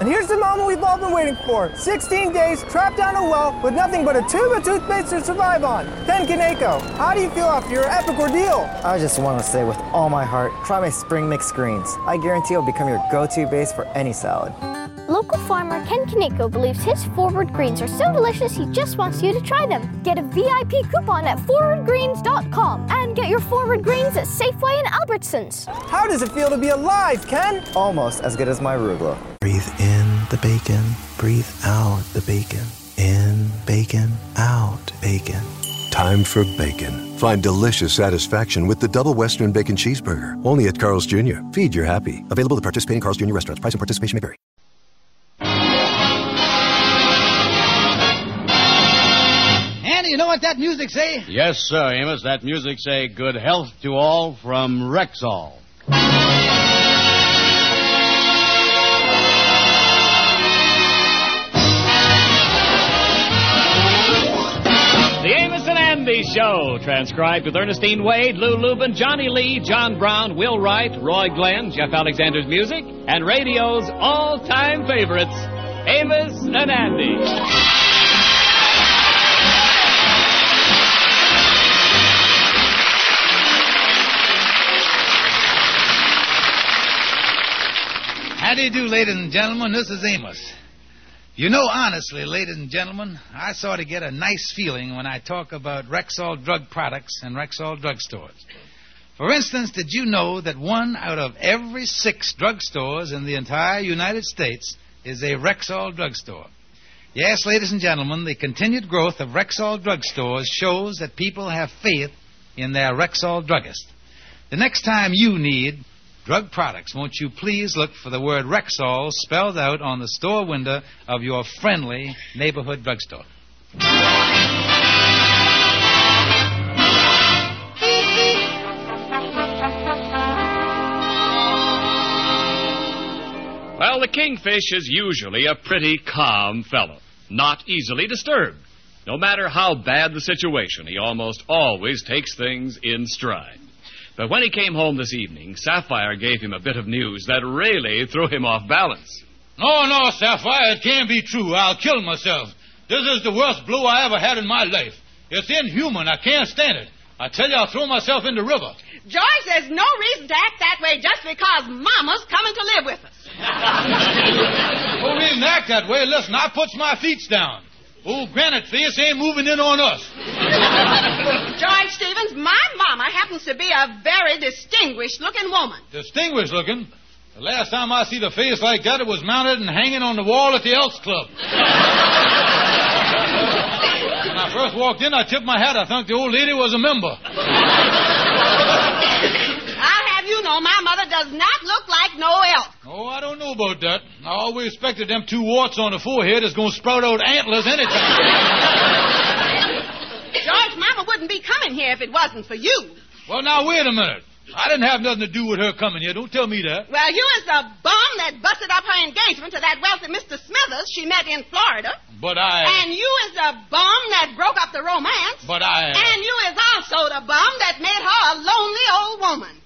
And here's the moment we've all been waiting for. 16 days trapped down a well with nothing but a tube of toothpaste to survive on. Ken Kaneko, how do you feel after your epic ordeal? I just want to say with all my heart, try my spring mix greens. I guarantee it'll become your go-to base for any salad. Local farmer Ken Kaneko believes his forward greens are so delicious he just wants you to try them. Get a VIP coupon at forwardgreens.com and get your forward greens at Safeway and Albertsons. How does it feel to be alive, Ken? Almost as good as my arugula. Breathe in the bacon, breathe out the bacon. In bacon, out bacon. Time for bacon. Find delicious satisfaction with the double Western Bacon Cheeseburger. Only at Carl's Jr. Feed your happy. Available at participating Carl's Jr. restaurants. Price and participation may vary. You know what that music say? Yes, sir, Amos. That music say good health to all from Rexall. The Amos and Andy Show, transcribed with Ernestine Wade, Lou Lubin, Johnny Lee, John Brown, Will Wright, Roy Glenn, Jeff Alexander's music, and radio's all-time favorites, Amos and Andy. How do you do, ladies and gentlemen? This is Amos. You know, honestly, ladies and gentlemen, I sort of get a nice feeling when I talk about Rexall drug products and Rexall drugstores. For instance, did you know that one out of every six drugstores in the entire United States is a Rexall drugstore? Yes, ladies and gentlemen, the continued growth of Rexall drugstores shows that people have faith in their Rexall druggist. The next time you need drug products, won't you please look for the word Rexall spelled out on the store window of your friendly neighborhood drugstore? Well, the kingfish is usually a pretty calm fellow, not easily disturbed. No matter how bad the situation, he almost always takes things in stride. But when he came home this evening, Sapphire gave him a bit of news that really threw him off balance. No, no, Sapphire, it can't be true. I'll kill myself. This is the worst blow I ever had in my life. It's inhuman. I can't stand it. I tell you, I'll throw myself in the river. George, there's no reason to act that way just because Mama's coming to live with us. No reason to act that way. Listen, I puts my feet down. Oh, old Granite Face ain't moving in on us. George Stevens, my mama happens to be a very distinguished looking woman. Distinguished looking. The last time I see the face like that, it was mounted and hanging on the wall at the Elks Club. when I first walked in, I tipped my hat. I thought the old lady was a member. I'll have you know my mother does not look like no elk. Oh, I don't know about that. I always expected them two warts on the forehead is going to sprout out antlers anytime. George, Mama wouldn't be coming here if it wasn't for you. well, now, wait a minute. I didn't have nothing to do with her coming here. Don't tell me that. Well, you is the bum that busted up her engagement to that wealthy Mr. Smithers she met in Florida. But I. And you is the bum that broke up the romance. But I. And you is also the bum that made her a lonely old woman.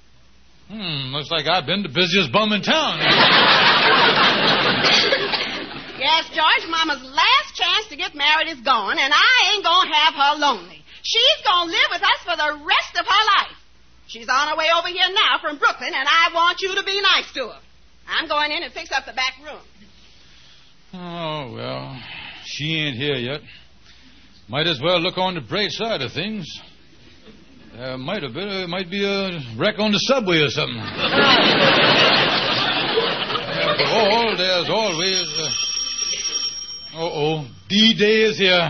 Hmm, looks like I've been the busiest bum in town. Yes, George, Mama's last chance to get married is gone, and I ain't gonna have her lonely. She's gonna live with us for the rest of her life. She's on her way over here now from Brooklyn, and I want you to be nice to her. I'm going in and fix up the back room. oh, well, she ain't here yet. Might as well look on the bright side of things. There might have been, uh, might be a wreck on the subway or something. After all, there's always. Uh... Uh-oh, D-Day is here. Uh,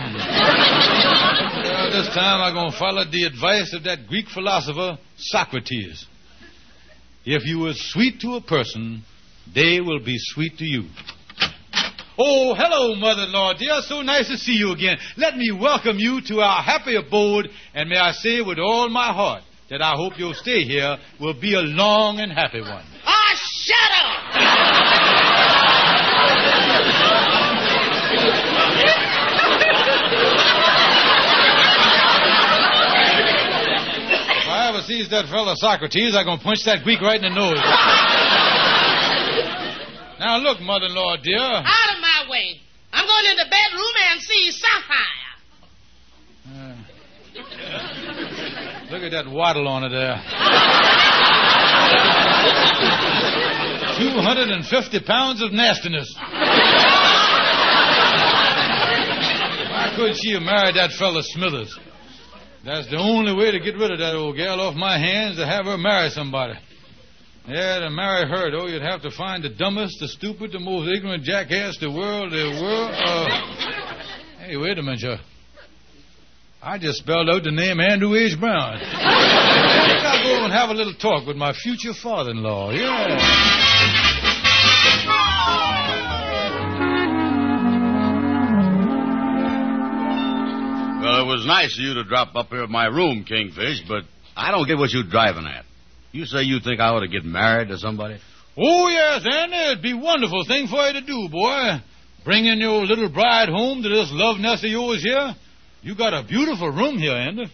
this time I'm going to follow the advice of that Greek philosopher, Socrates. If you are sweet to a person, they will be sweet to you. Oh, hello, mother-in-law, dear. So nice to see you again. Let me welcome you to our happy abode, and may I say with all my heart that I hope your stay here will be a long and happy one. Ah, shut up! If I ever sees that fellow Socrates, I'm going to punch that Greek right in the nose. Now, look, mother-in-law, dear. My way. I'm going in the bedroom and see Sapphire. Uh, look at that waddle on it there. 250 pounds of nastiness. Why couldn't she have married that fella Smithers? That's the only way to get rid of that old gal off my hands to have her marry somebody. Yeah, to marry her, though, you'd have to find the dumbest, the stupid, the most ignorant jackass the world, the world. Uh... Hey, wait a minute, you. I just spelled out the name Andrew H. Brown. I think I'll go and have a little talk with my future father-in-law. Yeah. Well, it was nice of you to drop up here at my room, Kingfish, but I don't get what you're driving at. You say you think I ought to get married to somebody? Oh, yes, Andy. It'd be a wonderful thing for you to do, boy. Bringing your little bride home to this love nest of yours here. You got a beautiful room here, Andy.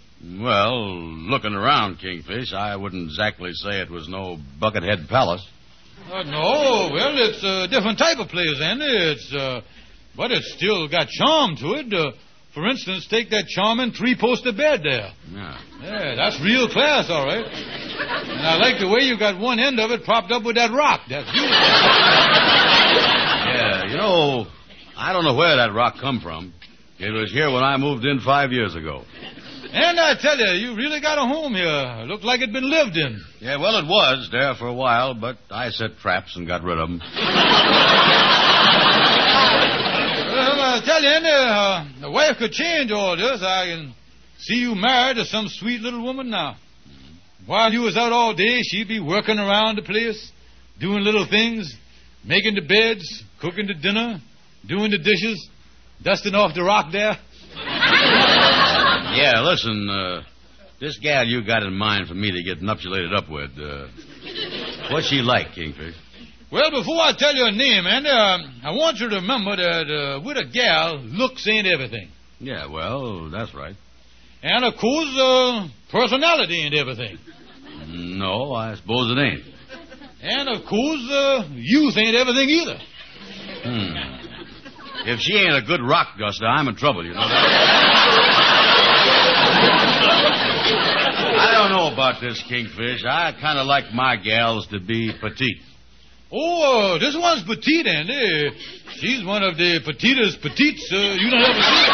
Well, looking around, Kingfish, I wouldn't exactly say it was no Buckethead Palace. Uh, no, well, it's a different type of place, Andy. It's, uh, but it's still got charm to it. Uh, for instance, take that charming three-poster bed there. Yeah. Yeah, that's real class, all right. And I like the way you got one end of it propped up with that rock. That's beautiful. Yeah, you know, I don't know where that rock come from. It was here when I moved in five years ago. And I tell you, you really got a home here. It Looked like it'd been lived in. Yeah, well, it was there for a while, but I set traps and got rid of them. I tell you, Andy, uh, the wife could change all this. I can see you married to some sweet little woman now. While you was out all day, she'd be working around the place, doing little things, making the beds, cooking the dinner, doing the dishes, dusting off the rock there. Yeah, listen, uh, this gal you got in mind for me to get nuptialated up with, uh, what's she like, Kingfish? Well, before I tell you her name, Andy, uh, I want you to remember that uh, with a gal, looks ain't everything. Yeah, well, that's right. And, of course, uh, personality ain't everything. No, I suppose it ain't. And, of course, uh, youth ain't everything either. Hmm. If she ain't a good rock duster, I'm in trouble, you know. I don't know about this, Kingfish. I kind of like my gals to be petite. Oh, uh, this one's petite, Andy. She's one of the petitas petites. Uh, you don't ever see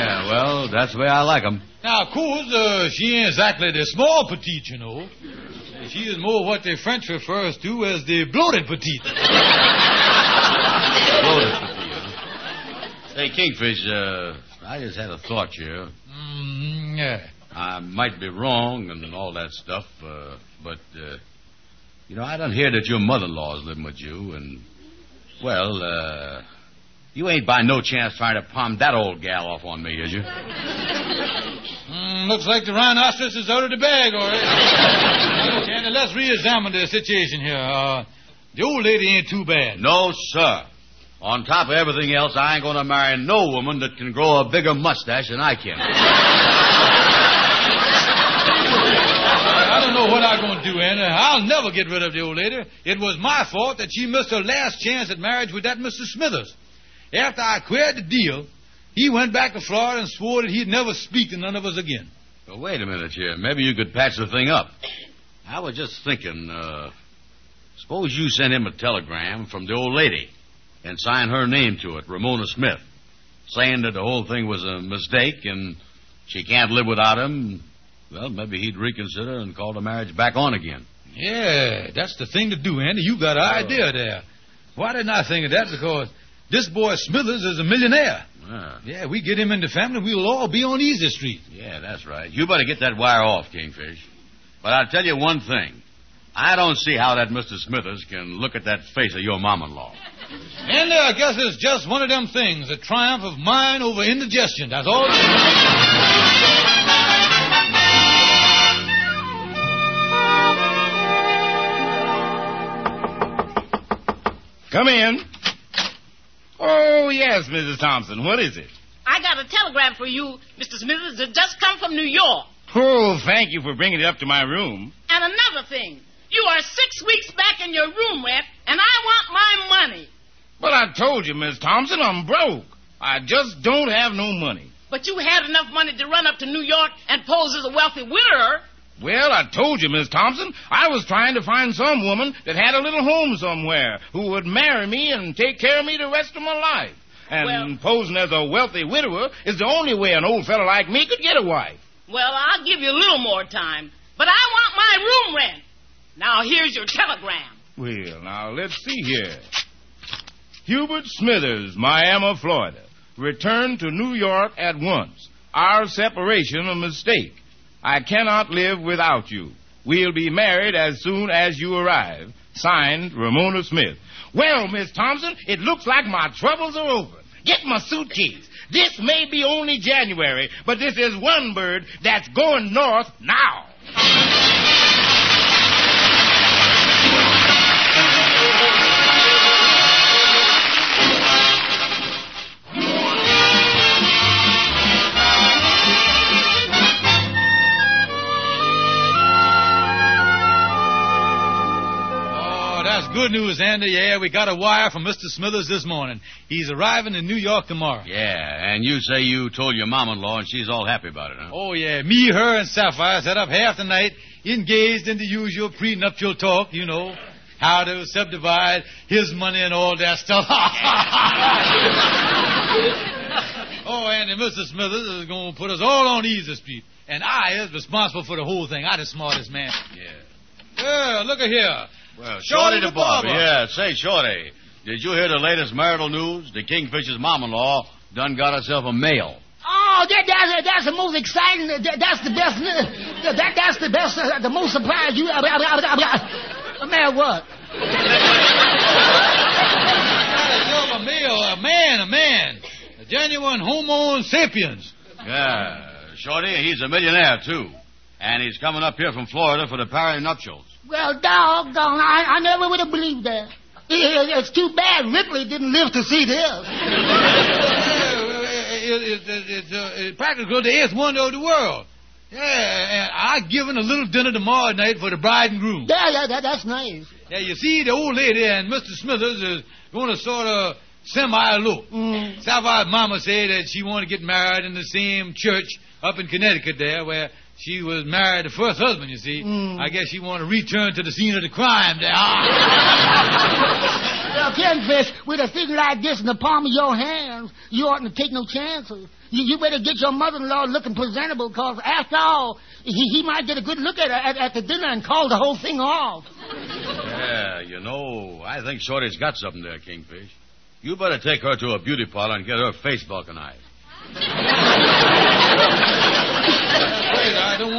Yeah, well, that's the way I like 'em. Now, of course, uh, she ain't exactly the small petite, you know. She is more what the French refers to as the bloated petite. Bloated petite, huh? Hey, Kingfish, uh, I just had a thought here. Mm, yeah. I might be wrong and all that stuff, uh, but, uh, you know, I done hear that your mother-in-law's living with you, and, well, uh, you ain't by no chance trying to palm that old gal off on me, is you? Mm, looks like the rhinoceros is out of the bag, all right. Andy, let's re-examine the situation here. Uh, the old lady ain't too bad. No, sir. On top of everything else, I ain't going to marry no woman that can grow a bigger mustache than I can. I don't know what I'm going to do, Andy. I'll never get rid of the old lady. It was my fault that she missed her last chance at marriage with that Mr. Smithers. After I queered the deal, he went back to Florida and swore that he'd never speak to none of us again. Well, wait a minute here. Maybe you could patch the thing up. I was just thinking, uh, suppose you send him a telegram from the old lady and sign her name to it, Ramona Smith, saying that the whole thing was a mistake and she can't live without him. Well, maybe he'd reconsider and call the marriage back on again. Yeah, that's the thing to do, Andy. You got an idea there. Why didn't I think of that? Because this boy Smithers is a millionaire. Ah, Yeah, we get him in the family, we'll all be on Easy Street. yeah, that's right. You better get that wire off, Kingfish. But I'll tell you one thing. I don't see how that Mr. Smithers can look at that face of your mom-in-law. And uh, I guess it's just one of them things, a triumph of mind over indigestion. That's all. Come in. Oh, yes, Mrs. Thompson. What is it? I got a telegram for you, Mr. Smithers, It just come from New York. Oh, thank you for bringing it up to my room. And another thing, You are six weeks back in your room rent, and I want my money. But I told you, Miss Thompson, I'm broke. I just don't have no money. But you had enough money to run up to New York and pose as a wealthy widower. Well, I told you, Miss Thompson, I was trying to find some woman that had a little home somewhere who would marry me and take care of me the rest of my life. And Well- posing as a wealthy widower is the only way an old fellow like me could get a wife. Well, I'll give you a little more time, but I want my room rent. Now, here's your telegram. Well, now, let's see here. Hubert Smithers, Miami, Florida. Return to New York at once. Our separation a mistake. I cannot live without you. We'll be married as soon as you arrive. Signed, Ramona Smith. Well, Miss Thompson, it looks like my troubles are over. Get my suitcase. This may be only January, but this is one bird that's going north now. Good news, Andy. Yeah, we got a wire from Mr. Smithers this morning. He's arriving in New York tomorrow. Yeah, and you say you told your mom-in-law, and she's all happy about it, huh? Oh, yeah. Me, her, and Sapphire sat up half the night, engaged in the usual prenuptial talk, you know, how to subdivide his money and all that stuff. oh, Andy, Mr. Smithers is going to put us all on easy street. And I is responsible for the whole thing. I the smartest man. Yeah. Yeah, look at here. Well, Shorty Shorty the the barber. barber. Yeah, say, Shorty, did you hear the latest marital news? The Kingfisher's mom-in-law done got herself a male. Oh, that, that's, that's the most exciting. That, that's the best. That, that's the best. Uh, the most surprise you. Uh, uh, man, what? A male, a man, a man. A genuine Homo sapiens. Yeah, Shorty, he's a millionaire, too. And he's coming up here from Florida for the Perry nuptials. Well, doggone, I, I never would have believed that. It, it's too bad Ripley didn't live to see this. It, it, it, it's uh, it's practical the eighth wonder of the world. Yeah, and I given a little dinner tomorrow night for the bride and groom. Yeah, yeah, that, that's nice. Yeah, you see, the old lady and Mr. Smithers is going to sort of semi-elope. Mm. Sapphire's mama said that she wanted to get married in the same church up in Connecticut there where she was married to first husband, you see. Mm. I guess she wanted to return to the scene of the crime there. Well, Kingfish, with a thing like this in the palm of your hands, you oughtn't to take no chances. You, you better get your mother-in-law looking presentable, because after all, he, he might get a good look at her at, at the dinner and call the whole thing off. Yeah, you know, I think Shorty's got something there, Kingfish. You better take her to a beauty parlor and get her face vulcanized.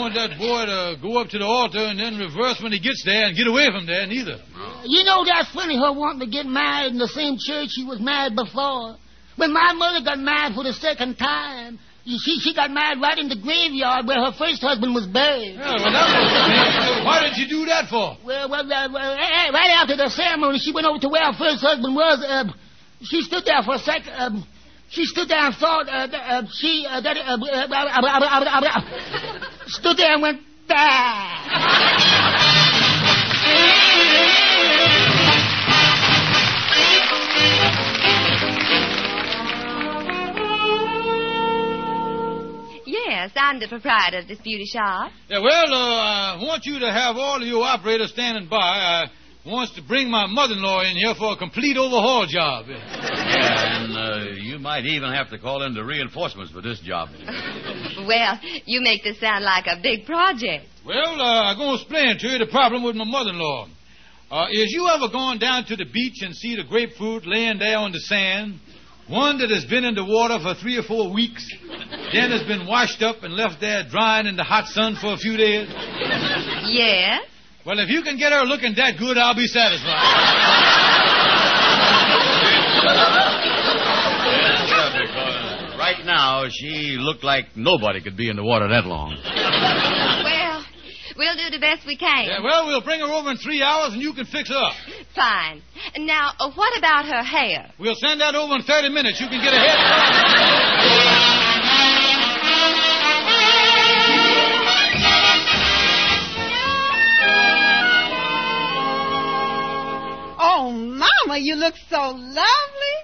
Wait, I don't want that boy to go up to the altar and then reverse when he gets there and get away from there neither. You know, that's funny, her wanting to get married in the same church she was married before. When my mother got married for the second time, you see, she got married right in the graveyard where her first husband was buried. Yeah, well, was, why did you do that for? Well, well, uh, well eh, eh, right after the ceremony, she went over to where her first husband was. Uh, she stood there for a sec. Um, she stood there and thought uh, uh, she uh, that, uh, stood there and went bah. Yes, I'm the proprietor of this beauty shop. Yeah, well, uh, I want you to have all of your operators standing by. I wants to bring my mother-in-law in here for a complete overhaul job. Yeah, and uh, you might even have to call in the reinforcements for this job. Well, you make this sound like a big project. Well, uh, I'm going to explain to you the problem with my mother-in-law. Uh, is you ever gone down to the beach and see the grapefruit laying there on the sand? One that has been in the water for three or four weeks, then has been washed up and left there drying in the hot sun for a few days? Yes? Well, if you can get her looking that good, I'll be satisfied. she looked like nobody could be in the water that long. Well, we'll do the best we can. Yeah, well, we'll bring her over in three hours and you can fix her up. Fine. Now, uh, what about her hair? We'll send that over in 30 minutes. You can get a hair. Oh, Mama, you look so lovely.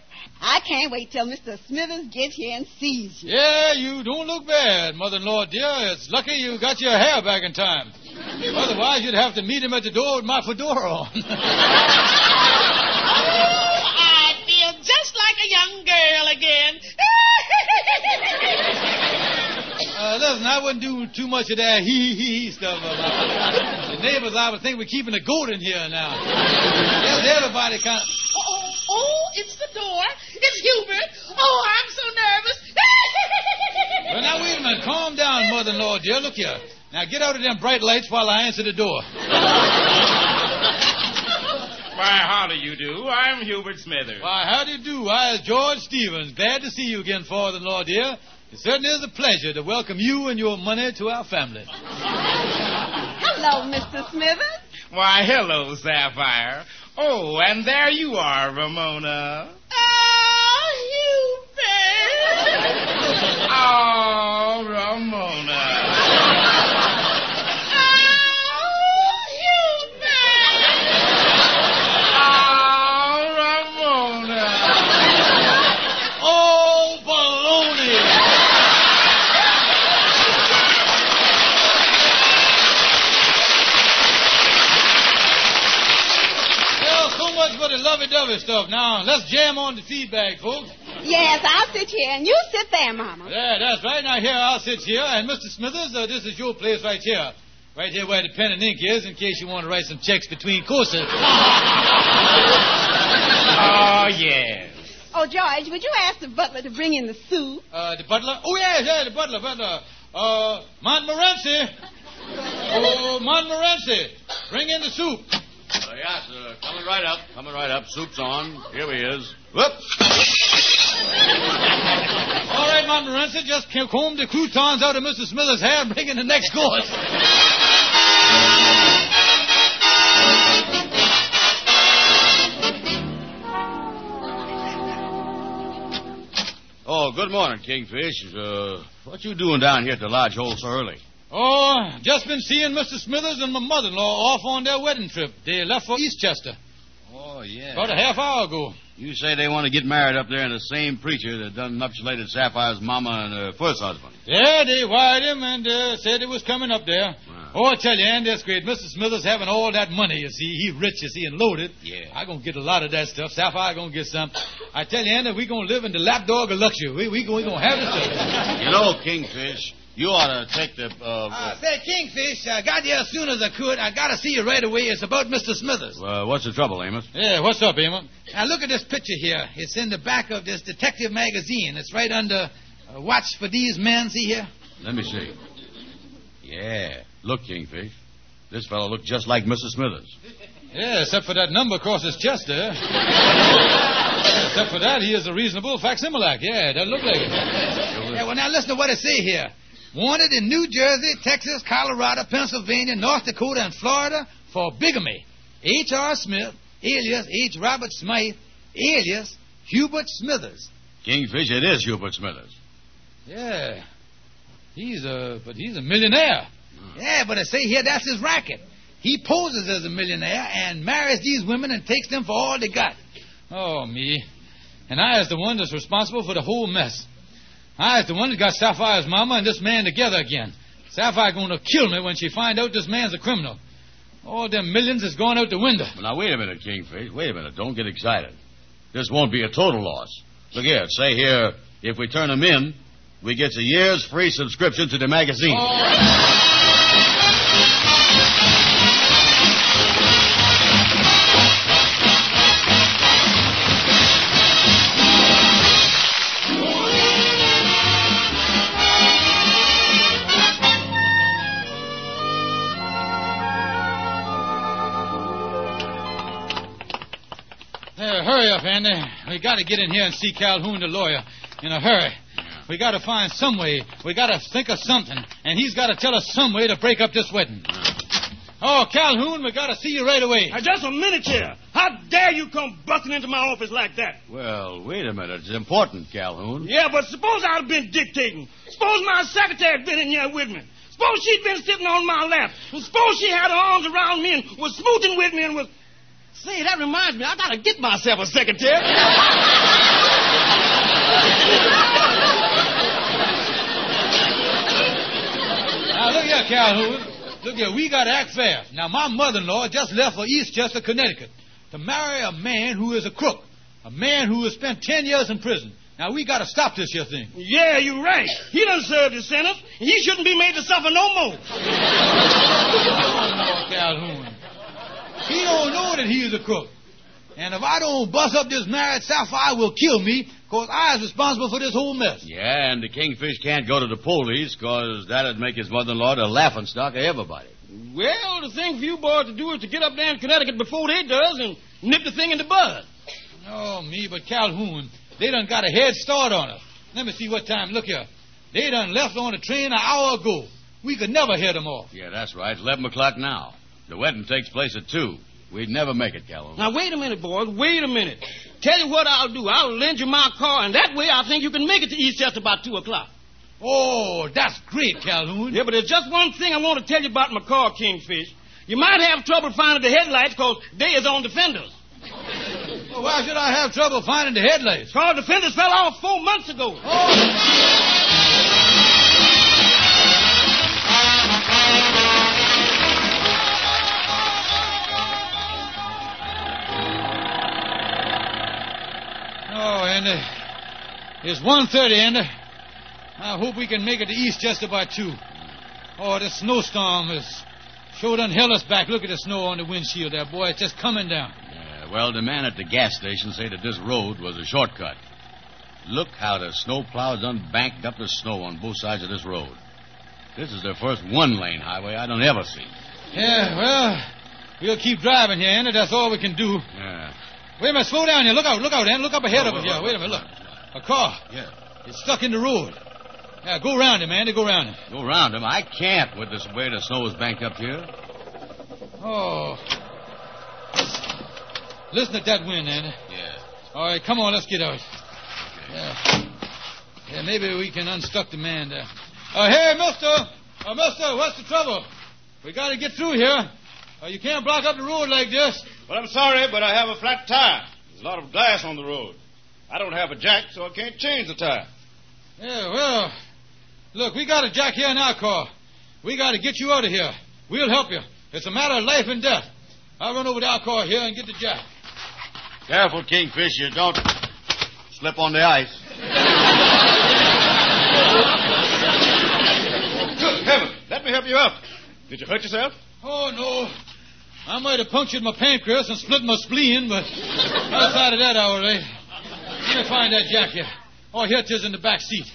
I can't wait till Mr. Smithers gets here and sees you. Yeah, you don't look bad, mother-in-law dear. It's lucky you got your hair back in time. Otherwise, you'd have to meet him at the door with my fedora on. oh, I feel just like a young girl again. Uh, listen, I wouldn't do too much of that hee hee hee stuff. Uh, the neighbors, I would think we're keeping a goat in here now. Yes, everybody kind of. Oh, it's the door. It's Hubert. Oh, I'm so nervous. Well, now, wait a minute. Calm down, mother-in-law, dear. Look here. Now, get out of them bright lights while I answer the door. Why, how do you do? I'm Hubert Smithers. Why, how do you do? I is George Stevens. Glad to see you again, father-in-law, dear. It certainly is a pleasure to welcome you and your money to our family. Hello, Mr. Smithers. Why, hello, Sapphire. Oh, and there you are, Ramona. oh, Hubert. Oh, Ramona. Oh, Ramona. Oh, baloney! Well, so much for the lovey-dovey stuff. Now, let's jam on the feedback, folks. Yes, I'll sit here and you sit there, Mama. Yeah, that's right. Now, here, I'll sit here. And, Mr. Smithers, uh, this is your place right here. Right here where the pen and ink is, in case you want to write some checks between courses. Oh, yes. Oh, George, would you ask the butler to bring in the soup? Uh, the butler? Oh, yeah, yeah, the butler, butler. Uh, Montmorency. Oh, Montmorency. Bring in the soup. Uh, yes, sir. Coming right up. Coming right up. Soup's on. Here he is. Whoop. All right, Montmorency, just comb the croutons out of Mr. Smithers' hair and bring in the next course. Oh, good morning, Kingfish. Uh, what you doing down here at the lodge hole so early? Oh, just been seeing Mr. Smithers and my mother-in-law off on their wedding trip. They left for Eastchester Oh, yeah. about a half hour ago. You say they want to get married up there in the same preacher that done nuptialated Sapphire's mama and her first husband. Yeah, they wired him and uh, said it was coming up there. Oh, I tell you, Ann, that's great. Mr. Smithers having all that money, you see. He rich, you see, and loaded. Yeah. I gonna get a lot of that stuff. Sapphire gonna get some. I tell you, Ann, we gonna live in the lapdog of luxury. We, we, we gonna have the stuff. You know, Kingfish, you ought to take the. Uh, Uh, say, Kingfish, I got here as soon as I could. I gotta see you right away. It's about Mr. Smithers. uh, what's the trouble, Amos? Yeah, what's up, Amos? Now look at this picture here. It's in the back of this detective magazine. It's right under uh, Watch for These Men. See here? Let me see. Yeah. Look, Kingfish. This fellow looked just like Mr. Smithers. Yeah, except for that number across his chest there. except for that, he is a reasonable facsimile. Yeah, that look like it. Yeah, well, now listen to what it say here. Wanted in New Jersey, Texas, Colorado, Pennsylvania, North Dakota, and Florida for bigamy. H.R. Smith, alias H. Robert Smythe, alias Hubert Smithers. Kingfish, it is Hubert Smithers. Yeah. He's a, but he's a millionaire. Hmm. Yeah, but I say here that's his racket. He poses as a millionaire and marries these women and takes them for all they got. Oh, me. And I is the one that's responsible for the whole mess. Ah, I is the one that got Sapphire's mama and this man together again. Sapphire gonna kill me when she find out this man's a criminal. All them millions is going out the window. Well, now, wait a minute, Kingfish. Wait a minute. Don't get excited. This won't be a total loss. Look here. Say here, if we turn him in, we get a year's free subscription to the magazine. Yeah, hurry Andy. We gotta get in here and see Calhoun, the lawyer, in a hurry. We gotta find some way. We gotta think of something. And he's gotta tell us some way to break up this wedding. Oh, Calhoun, we gotta see you right away. Now, just a minute here. How dare you come busting into my office like that? Well, wait a minute. It's important, Calhoun. Yeah, but suppose I'd have been dictating. Suppose my secretary had been in here with me. Suppose she'd been sitting on my lap. And suppose she had her arms around me and was smooching with me and was. Say, that reminds me, I gotta get myself a secretary. Now, look here, Calhoun. Look here, we got to act fast. Now, my mother-in-law just left for Eastchester, Connecticut to marry a man who is a crook, a man who has spent 10 years in prison. Now, we got to stop this here thing. Yeah, you're right. He done served his sentence. He shouldn't be made to suffer no more. Oh, Calhoun. He don't know that he is a crook. And if I don't bust up this marriage, sapphire, will kill me, because I is responsible for this whole mess. Yeah, and the kingfish can't go to the police, because that'd make his mother-in-law the laughing stock of everybody. Well, the thing for you boys to do is to get up there in Connecticut before they does and nip the thing in the bud. Oh, me, but Calhoun, they done got a head start on us. Let me see what time. Look here. They done left on the train an hour ago. We could never head them off. Yeah, that's right. It's 11 o'clock now. The wedding takes place at 2. We'd never make it, Calhoun. Now, wait a minute, boys. Wait a minute. Tell you what I'll do. I'll lend you my car, and that way I think you can make it to Eastchester about 2 o'clock. Oh, that's great, Calhoun. Yeah, but there's just one thing I want to tell you about my car, Kingfish. You might have trouble finding the headlights because they is on defenders. Well, why should I have trouble finding the headlights? Because the fenders fell off four months ago. Oh, It's 1.30, Andy. I hope we can make it to East just about 2. Oh, the snowstorm is sure done held us back. Look at the snow on the windshield there, boy. It's just coming down. Yeah, well, the man at the gas station said that this road was a shortcut. Look how the snow plows unbanked up the snow on both sides of this road. This is the first one-lane highway I don't ever see. Yeah, well, we'll keep driving here, Andy. That's all we can do. Yeah. Wait a minute, slow down here. Look out, look out, Andy. Look up ahead Oh, of us here. Wait a minute, look. A car. Yeah. It's stuck in the road. Yeah, go round him, Andy. Go round him. Go round him. I can't with this way the snow is banked up here. Oh. Listen to that wind, Andy. Yeah. All right, come on, let's get out. Yeah. Yeah, maybe we can unstuck the man there. Uh, hey, mister! Uh, mister, what's the trouble? We gotta get through here. Uh, you can't block up the road like this. Well, I'm sorry, but I have a flat tire. There's a lot of glass on the road. I don't have a jack, so I can't change the tire. Yeah, well, look, we got a jack here in our car. We got to get you out of here. We'll help you. It's a matter of life and death. I'll run over to our car here and get the jack. Careful, Kingfish. You don't slip on the ice. Good heavens, let me help you up. Did you hurt yourself? Oh, no. I might have punctured my pancreas and split my spleen, but outside of that, I all right. Let me find that jack here. Oh, here it is in the back seat.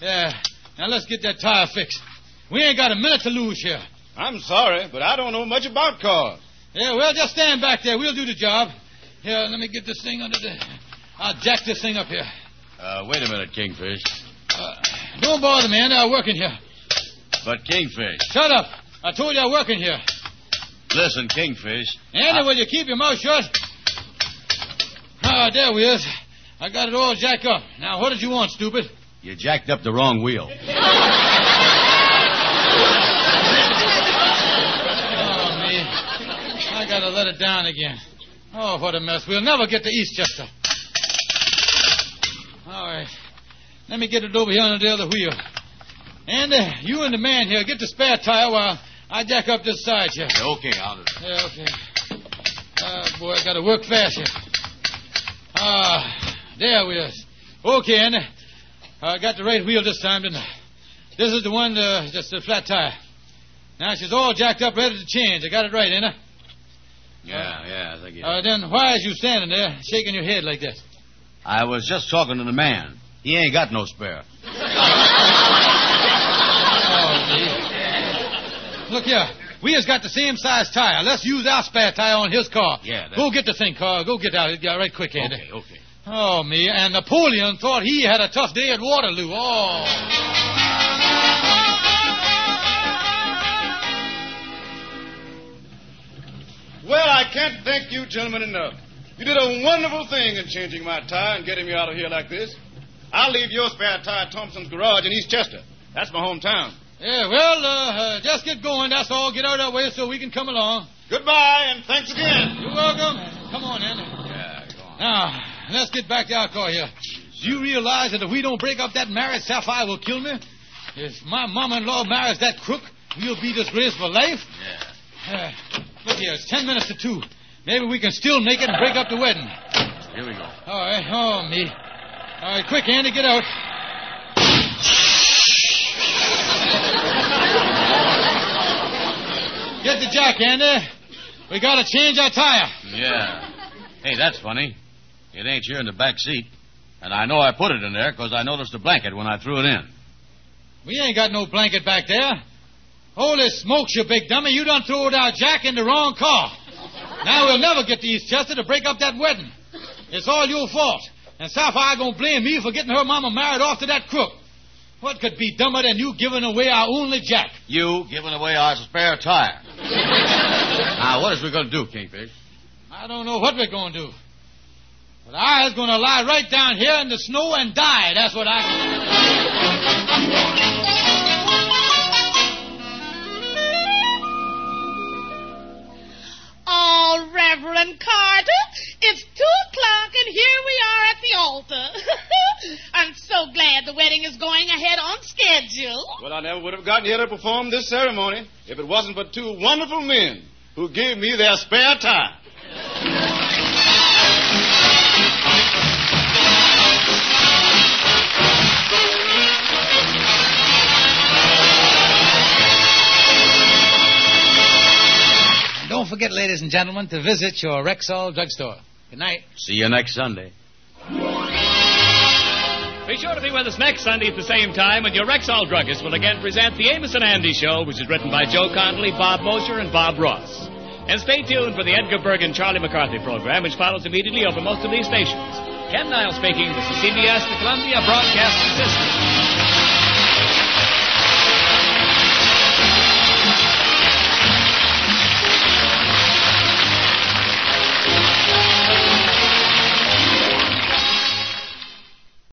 Yeah. Now let's get that tire fixed. We ain't got a minute to lose here. I'm sorry, but I don't know much about cars. Yeah, well, just stand back there. We'll do the job. Here, let me get this thing under the. I'll jack this thing up here. Uh, wait a minute, Kingfish. Uh, don't bother me. I'm working here. But Kingfish. Shut up. I told you I'm working here. Listen, Kingfish. Andy, will you keep your mouth shut? Ah, there we is. I got it all jacked up. Now, what did you want, stupid? You jacked up the wrong wheel. Oh, me. I gotta let it down again. Oh, what a mess. We'll never get to Eastchester. All right. Let me get it over here under the other wheel. And uh, you and the man here, get the spare tire while I jack up this side here. Okay, I'll do that. Yeah, okay. Ah, boy, I gotta work fast here. Ah, there we is. Okay, Andy. I got the right wheel this time, didn't I? This is the one, uh, just the flat tire. Now she's all jacked up, ready to change. I got it right, ain't I? Yeah, yeah, I think you. Uh, then why is you standing there shaking your head like that? I was just talking to the man. He ain't got no spare. Oh, Look here. We has got the same size tire. Let's use our spare tire on his car. Yeah, that's- Go get the thing, car. Go get out yeah, right quick, Andy. Okay, okay. Oh, me. And Napoleon thought he had a tough day at Waterloo. Oh. Well, I can't thank you gentlemen enough. You did a wonderful thing in changing my tire and getting me out of here like this. I'll leave your spare tire at Thompson's garage in East Chester. That's my hometown. Yeah, well, uh, uh, just get going. That's all. Get out of that way so we can come along. Goodbye, and thanks again. You're welcome. Come on, in. Yeah, go on. Now, let's get back to our call here. Do you realize that if we don't break up that marriage, Sapphire will kill me? If my mama-in-law marries that crook, we'll be disgraced for life. Yeah. Uh, look here, it's ten minutes to two. Maybe we can still make it and break up the wedding. Here we go. All right, oh, me. All right, quick, Andy, get out. Get the jack, Andy. We gotta change our tire. Yeah. Hey, that's funny. It ain't here in the back seat. And I know I put it in there because I noticed the blanket when I threw it in. We ain't got no blanket back there. Holy smokes, you big dummy. You done threw our jack in the wrong car. Now we'll never get to East Chester to break up that wedding. It's all your fault. And Sapphire gonna blame me for getting her mama married off to that crook. What could be dumber than you giving away our only jack? You giving away our spare tire. now, what is we going to do, Kingfish? I don't know what we're gonna do. But I is gonna lie right down here in the snow and die. That's what I. Oh, Reverend Carter, it's two o'clock and here we are at the altar. I'm so glad the wedding is going ahead on schedule. Well, I never would have gotten here to perform this ceremony if it wasn't for two wonderful men who gave me their spare time. Forget, ladies and gentlemen, to visit your Rexall drugstore. Good night. See you next Sunday. Be sure to be with us next Sunday at the same time when your Rexall druggist will again present the Amos and Andy Show, which is written by Joe Connolly, Bob Mosher, and Bob Ross. And stay tuned for the Edgar Bergen Charlie McCarthy program, which follows immediately over most of these stations. Ken Niles speaking. This is CBS, the Columbia Broadcasting System.